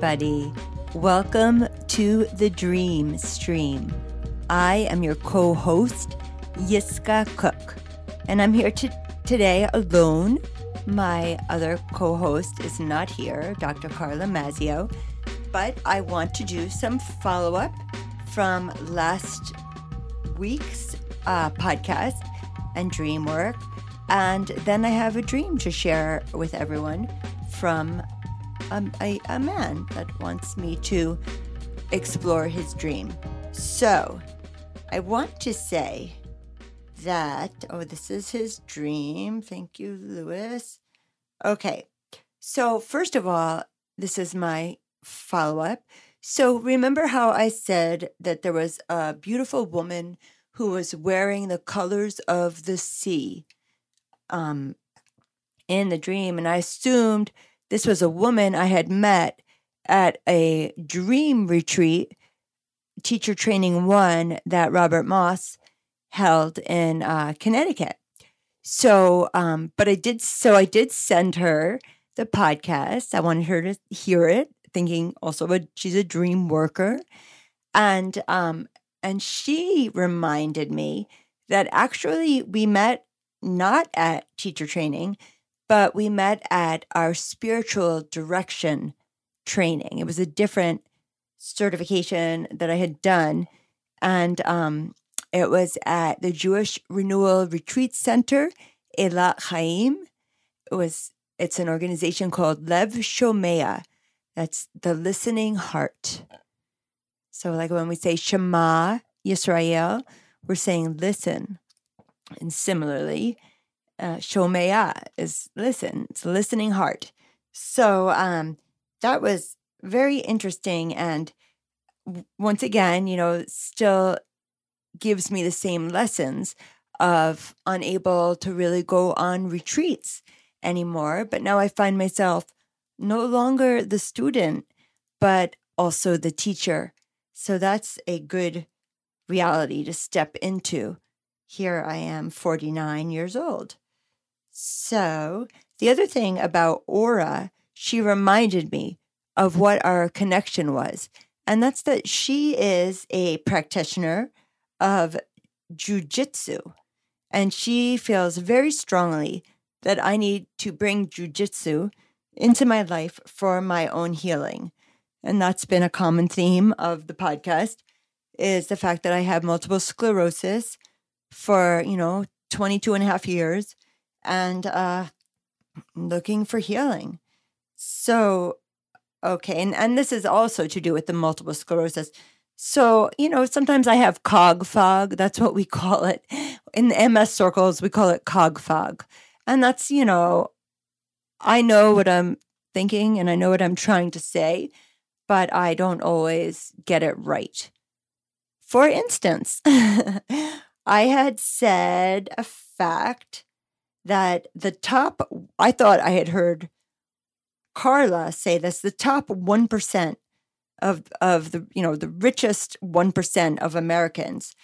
everybody. Welcome to the Dream Stream. I am your co host, Yiska Cook, and I'm here to, today alone. My other co host is not here, Dr. Carla Mazio, but I want to do some follow up from last week's uh, podcast and dream work. And then I have a dream to share with everyone from a, a, a man that wants me to explore his dream. So I want to say that, oh, this is his dream. Thank you, Louis. Okay. So, first of all, this is my follow up. So, remember how I said that there was a beautiful woman who was wearing the colors of the sea um, in the dream? And I assumed this was a woman I had met at a dream retreat, teacher training one that Robert Moss held in uh, Connecticut. So, um, but I did, so I did send her the podcast. I wanted her to hear it, thinking also, but she's a dream worker. And, um, and she reminded me that actually we met not at teacher training, but we met at our spiritual direction training. It was a different certification that I had done. And um, it was at the Jewish Renewal Retreat Center, Elat Chayyim. It was it's an organization called Lev Shomea. That's the listening heart. So, like when we say Shema Yisrael, we're saying listen. And similarly, uh, Shomea is listen. It's listening heart. So um, that was very interesting, and once again, you know, still gives me the same lessons of unable to really go on retreats anymore. But now I find myself no longer the student, but also the teacher. So that's a good reality to step into. Here I am, 49 years old. So, the other thing about Aura, she reminded me of mm. what our connection was. And that's that she is a practitioner of jujitsu. And she feels very strongly that I need to bring jujitsu into my life for my own healing. And that's been a common theme of the podcast is the fact that I have multiple sclerosis for, you know, 22 and a half years and uh, looking for healing. So, okay, and, and this is also to do with the multiple sclerosis. So, you know, sometimes I have cog fog. That's what we call it. In the MS circles, we call it cog fog. And that's, you know, I know what I'm thinking and I know what I'm trying to say, but I don't always get it right. For instance, I had said a fact that the top, I thought I had heard Carla say this, the top 1% of, of the, you know, the richest 1% of Americans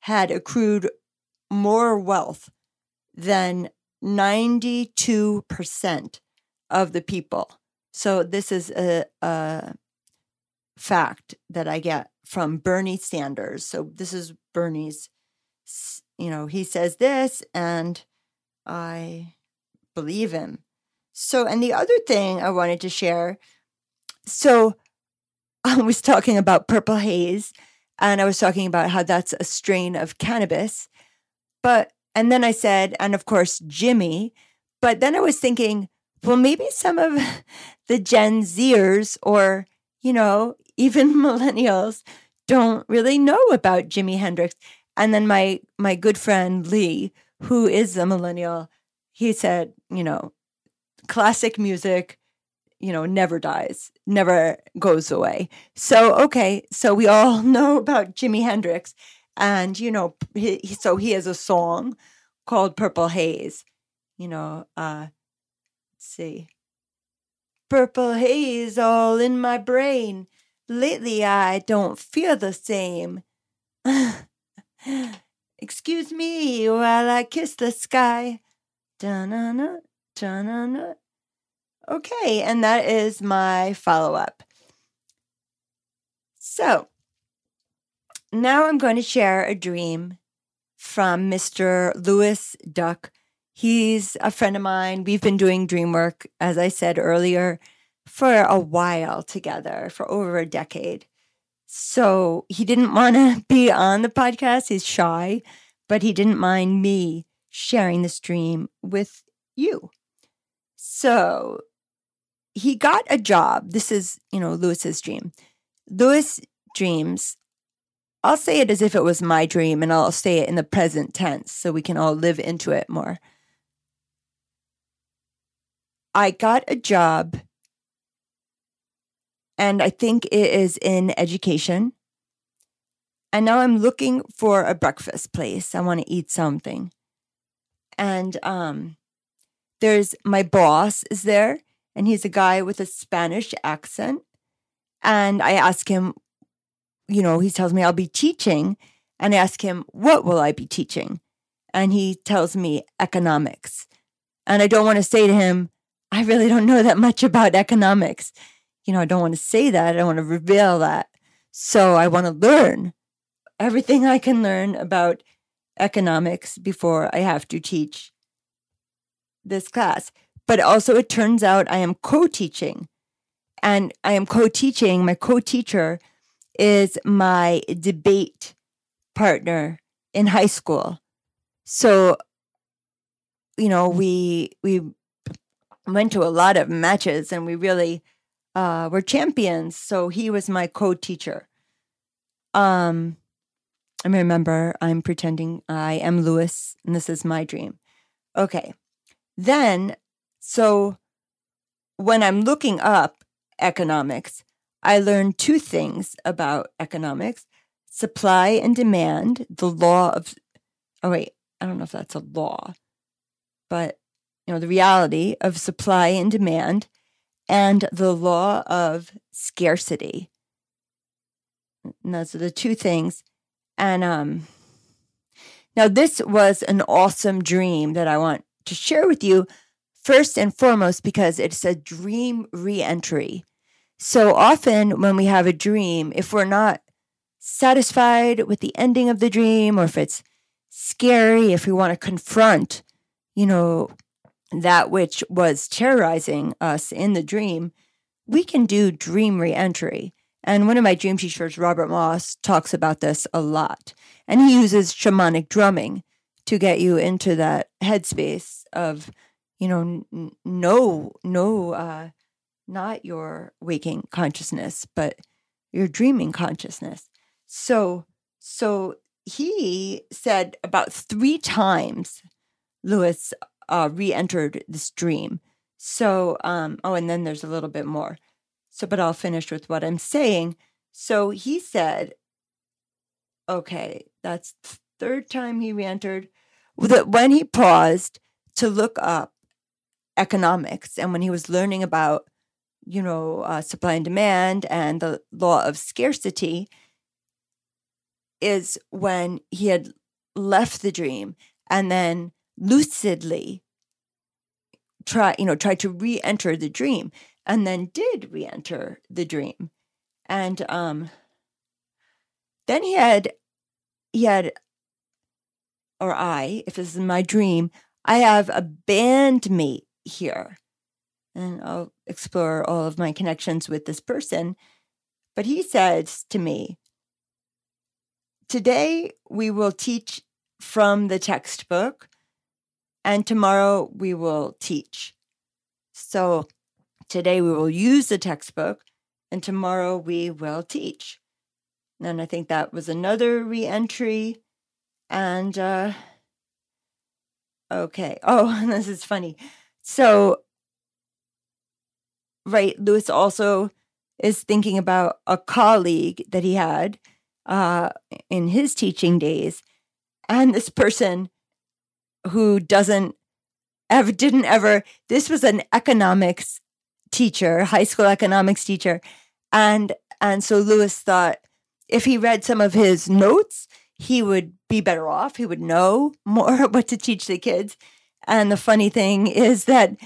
had accrued more wealth than 92% of the people. So this is a, a fact that I get from Bernie Sanders. So this is Bernie's, you know, he says this and I believe him. So, and the other thing I wanted to share so I was talking about purple haze and I was talking about how that's a strain of cannabis. But, and then I said, and of course, Jimi. But then I was thinking, well, maybe some of the Gen Zers or, you know, even millennials don't really know about Jimi Hendrix. And then my my good friend Lee, who is a millennial, he said, you know, classic music, you know, never dies, never goes away. So, okay, so we all know about Jimi Hendrix. And, you know, he, so he has a song called Purple Haze. You know, uh, let's see. Purple haze all in my brain. Lately, I don't feel the same. Excuse me while I kiss the sky. Da-na-na, da-na-na. Okay, and that is my follow up. So now I'm going to share a dream from Mr. Louis Duck. He's a friend of mine. We've been doing dream work, as I said earlier, for a while together, for over a decade. So he didn't want to be on the podcast. He's shy, but he didn't mind me sharing this dream with you. So he got a job. This is, you know, Louis's dream. Louis dreams. I'll say it as if it was my dream and I'll say it in the present tense so we can all live into it more. I got a job and I think it is in education. And now I'm looking for a breakfast place. I want to eat something. And um there's my boss is there and he's a guy with a Spanish accent and I ask him, you know, he tells me I'll be teaching. And I ask him, what will I be teaching? And he tells me economics. And I don't want to say to him, I really don't know that much about economics. You know, I don't want to say that. I don't want to reveal that. So I want to learn everything I can learn about economics before I have to teach this class. But also, it turns out I am co teaching and I am co teaching. My co teacher is my debate partner in high school. So, you know, mm. we, we, went to a lot of matches and we really uh, were champions. So he was my co-teacher. Um, I remember I'm pretending I am Louis and this is my dream. Okay. Then, so when I'm looking up economics, I learned two things about economics supply and demand, the law of, oh, wait, I don't know if that's a law, but, you know, the reality of supply and demand and the law of scarcity. And those are the two things. And um, now, this was an awesome dream that I want to share with you, first and foremost, because it's a dream reentry. So often, when we have a dream, if we're not satisfied with the ending of the dream, or if it's scary, if we want to confront, you know, that which was terrorizing us in the dream, we can do dream reentry. And one of my dream teachers, Robert Moss, talks about this a lot. And he uses shamanic drumming to get you into that headspace of, you know, n- no, no uh, not your waking consciousness, but your dreaming consciousness. So, so he said about three times Louis uh, re-entered this dream. So, um, oh, and then there's a little bit more. So, but I'll finish with what I'm saying. So he said, okay, that's third time he re-entered. That when he paused to look up economics and when he was learning about you know, uh, supply and demand and the law of scarcity is when he had left the dream and then lucidly try, you know, tried to re-enter the dream and then did re-enter the dream. And um then he had he had or I, if this is my dream, I have a bandmate here and I'll explore all of my connections with this person. But he says to me, Today we will teach from the textbook, and tomorrow we will teach. So today we will use the textbook, and tomorrow we will teach. And I think that was another reentry. And uh, okay. Oh, this is funny. So right, Louis also is thinking about a colleague that he had uh, in his teaching days, and this person who doesn't ever didn't ever. This was an economics teacher, high school economics teacher, and and so Louis thought if he read some of his notes, he would be better off. He would know more what to teach the kids. And the funny thing is that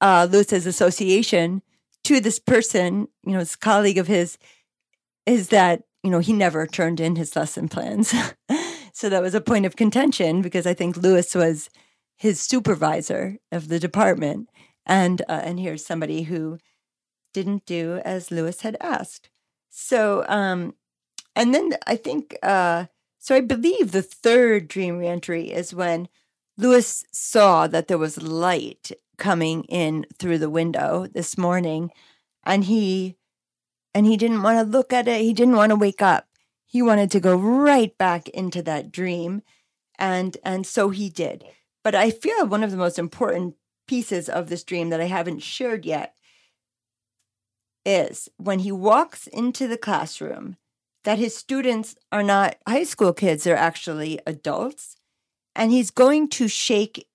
uh, Louis's association to this person, you know, this colleague of his, is that, you know, he never turned in his lesson plans. so that was a point of contention because I think Louis was his supervisor of the department. And uh, and here's somebody who didn't do as Louis had asked. So um and then I think uh so I believe the third dream reentry is when Louis saw that there was light coming in through the window this morning and he and he didn't want to look at it. He didn't want to wake up. He wanted to go right back into that dream and and so he did. But I feel one of the most important pieces of this dream that I haven't shared yet is when he walks into the classroom that his students are not high school kids, they're actually adults. And he's going to shake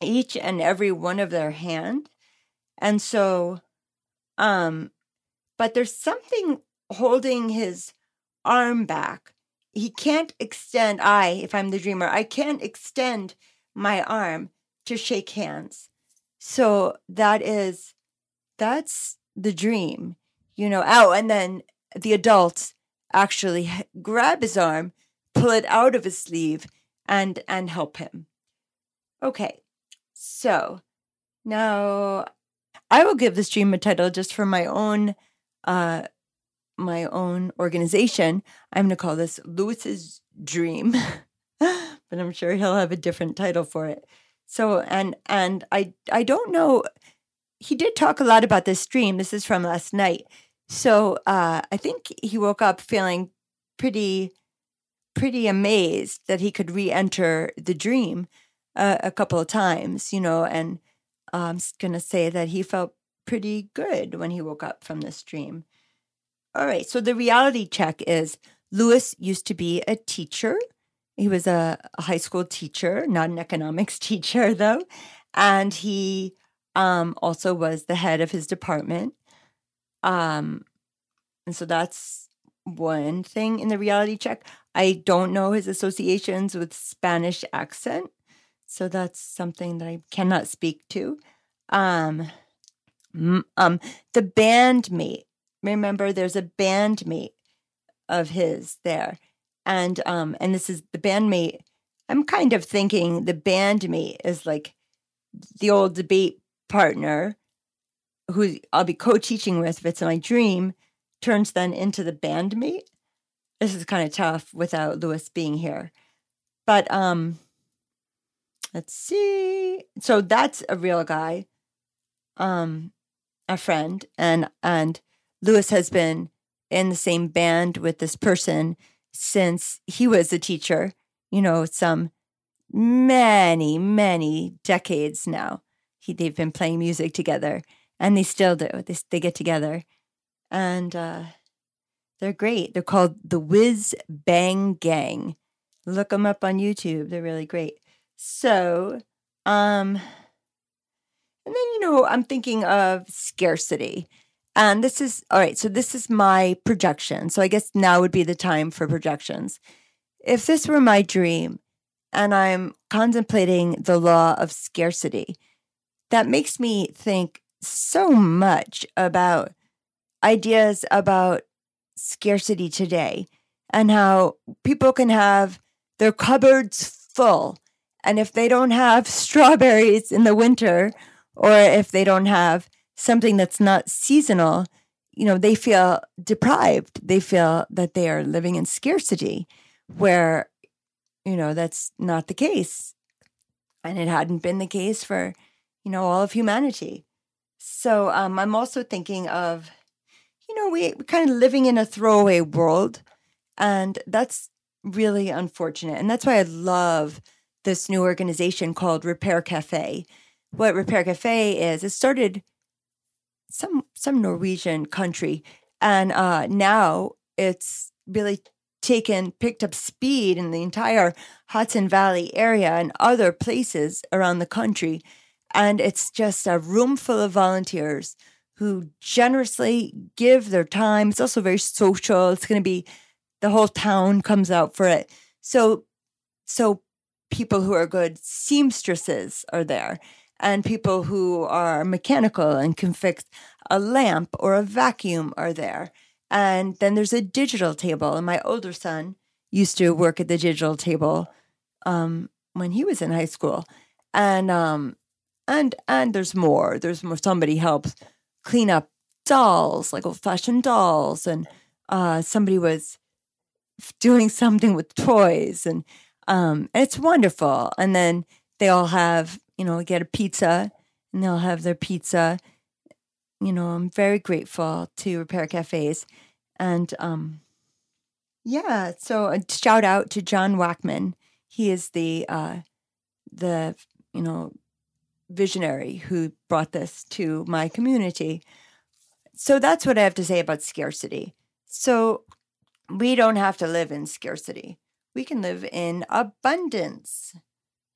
each and every one of their hand. And so, um, but there's something holding his arm back. He can't extend, I, if I'm the dreamer, I can't extend my arm to shake hands. So that is, that's the dream, you know. Oh, and then the adults actually grab his arm, pull it out of his sleeve, and and help him. Okay, so now I will give this dream a title just for my own uh my own organization. I'm going to call this Louis's Dream, but I'm sure he'll have a different title for it. So and and I I don't know. He did talk a lot about this dream. This is from last night. So uh, I think he woke up feeling pretty, pretty amazed that he could re-enter the dream uh, a couple of times, you know. And I'm going to say that he felt pretty good when he woke up from this dream. All right. So the reality check is Louis used to be a teacher. He was a, a high school teacher, not an economics teacher, though. And he um, also was the head of his department. Um, and so that's one thing in the reality check. I don't know his associations with Spanish accent. So that's something that I cannot speak to. Um, um, the bandmate. Remember, there's a bandmate of his there, and um, and this is the bandmate. I'm kind of thinking the bandmate is like the old debate partner who I'll be co-teaching with if it's my dream, turns then into the bandmate. This is kind of tough without Louis being here. But um let's see. So that's a real guy. Um a friend and and Louis has been in the same band with this person since he was a teacher, you know, some many, many decades now. He, they've been playing music together and they still do. They, they get together and uh, they're great. They're called the Whiz Bang Gang. Look them up on YouTube. They're really great. So, um, and then, you know, I'm thinking of scarcity. And this is all right. So, this is my projection. So, I guess now would be the time for projections. If this were my dream and I'm contemplating the law of scarcity, that makes me think so much about ideas about scarcity today and how people can have their cupboards full. And if they don't have strawberries in the winter, or if they don't have something that's not seasonal, you know, they feel deprived. They feel that they are living in scarcity, where, you know, that's not the case. And it hadn't been the case for, you know, all of humanity. So um, I'm also thinking of, you know, we, we're kind of living in a throwaway world, and that's really unfortunate. And that's why I love this new organization called Repair Cafe. What Repair Cafe is, it started some some Norwegian country, and uh, now it's really taken picked up speed in the entire Hudson Valley area and other places around the country and it's just a room full of volunteers who generously give their time. It's also very social. It's going to be the whole town comes out for it. So, so people who are good seamstresses are there, and people who are mechanical and can fix a lamp or a vacuum are there, And then there's a digital table. And my older son used to work at the digital table um, when he was in high school. And um, and and there's more. There's more. Somebody helps clean up dolls, like old fashioned dolls, and uh, somebody was doing something with toys, and um, it's wonderful. And then they all have, you know, get a pizza, and they'll have their pizza. You know, I'm very grateful to Repair Cafes, and um, yeah. So a shout out to John Wackman. He is the uh, the you know visionary who brought this to my community. So that's what I have to say about scarcity. So we don't have to live in scarcity. We can live in abundance.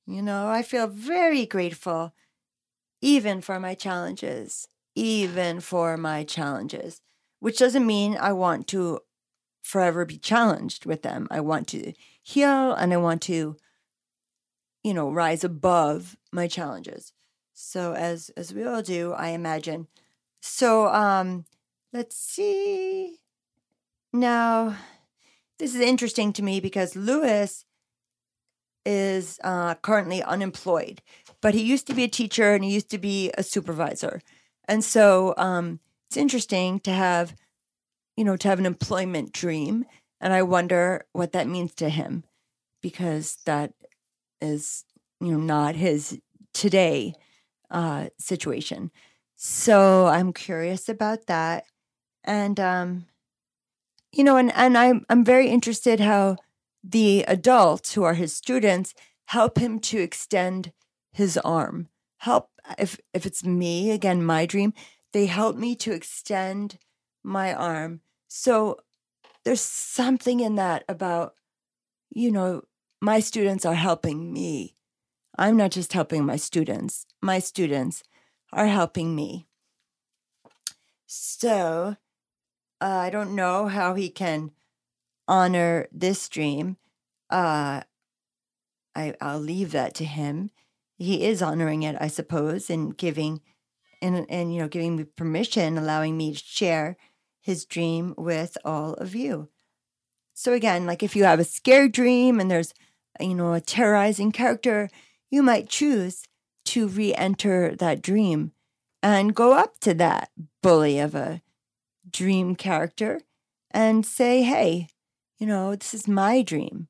You know, I feel very grateful even for my challenges, even for my challenges, which doesn't mean I want to forever be challenged with them. I want to heal and I want to, you know, rise above my challenges. So as as we all do, I imagine. So um let's see. Now this is interesting to me because Louis is uh, currently unemployed, but he used to be a teacher and he used to be a supervisor. And so um, it's interesting to have, you know, to have an employment dream. And I wonder what that means to him because that is, you know, not his today uh, situation. So I'm curious about that. And, um, you know, and, and I'm, I'm very interested how the adults who are his students help him to extend his arm. Help, if, if it's me, again, my dream, they help me to extend my arm. So there's something in that about, you know, my students are helping me I'm not just helping my students, my students are helping me. So uh, I don't know how he can honor this dream. Uh, I, I'll leave that to him. He is honoring it, I suppose, and giving and and you know giving me permission, allowing me to share his dream with all of you. So again, like if you have a scared dream and there's you know a terrorizing character, you might choose to re enter that dream and go up to that bully of a dream character and say, hey, you know, this is my dream.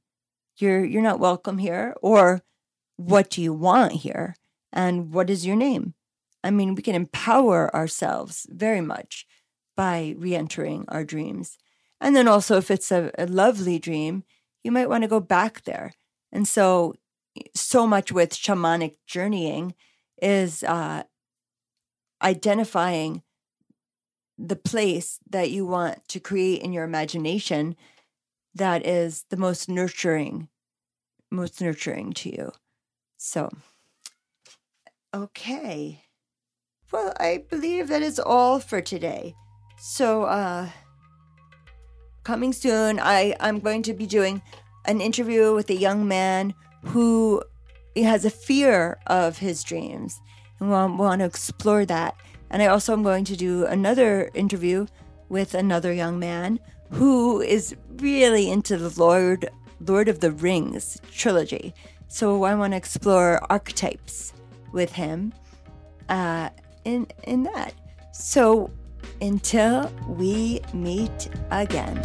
You're, you're not welcome here. Or what do you want here? And what is your name? I mean, we can empower ourselves very much by re entering our dreams. And then also, if it's a, a lovely dream, you might want to go back there. And so so much with shamanic journeying is uh, identifying the place that you want to create in your imagination that is the most nurturing most nurturing to you. So. Okay. Well i believe that is all for today. So uh coming soon i i'm going to be doing an interview with a young man who has a fear of his dreams and want, want to explore that. And I also am going to do another interview with another young man who is really into the Lord Lord of the Rings trilogy. So I want to explore archetypes with him uh, in in that. So until we meet again.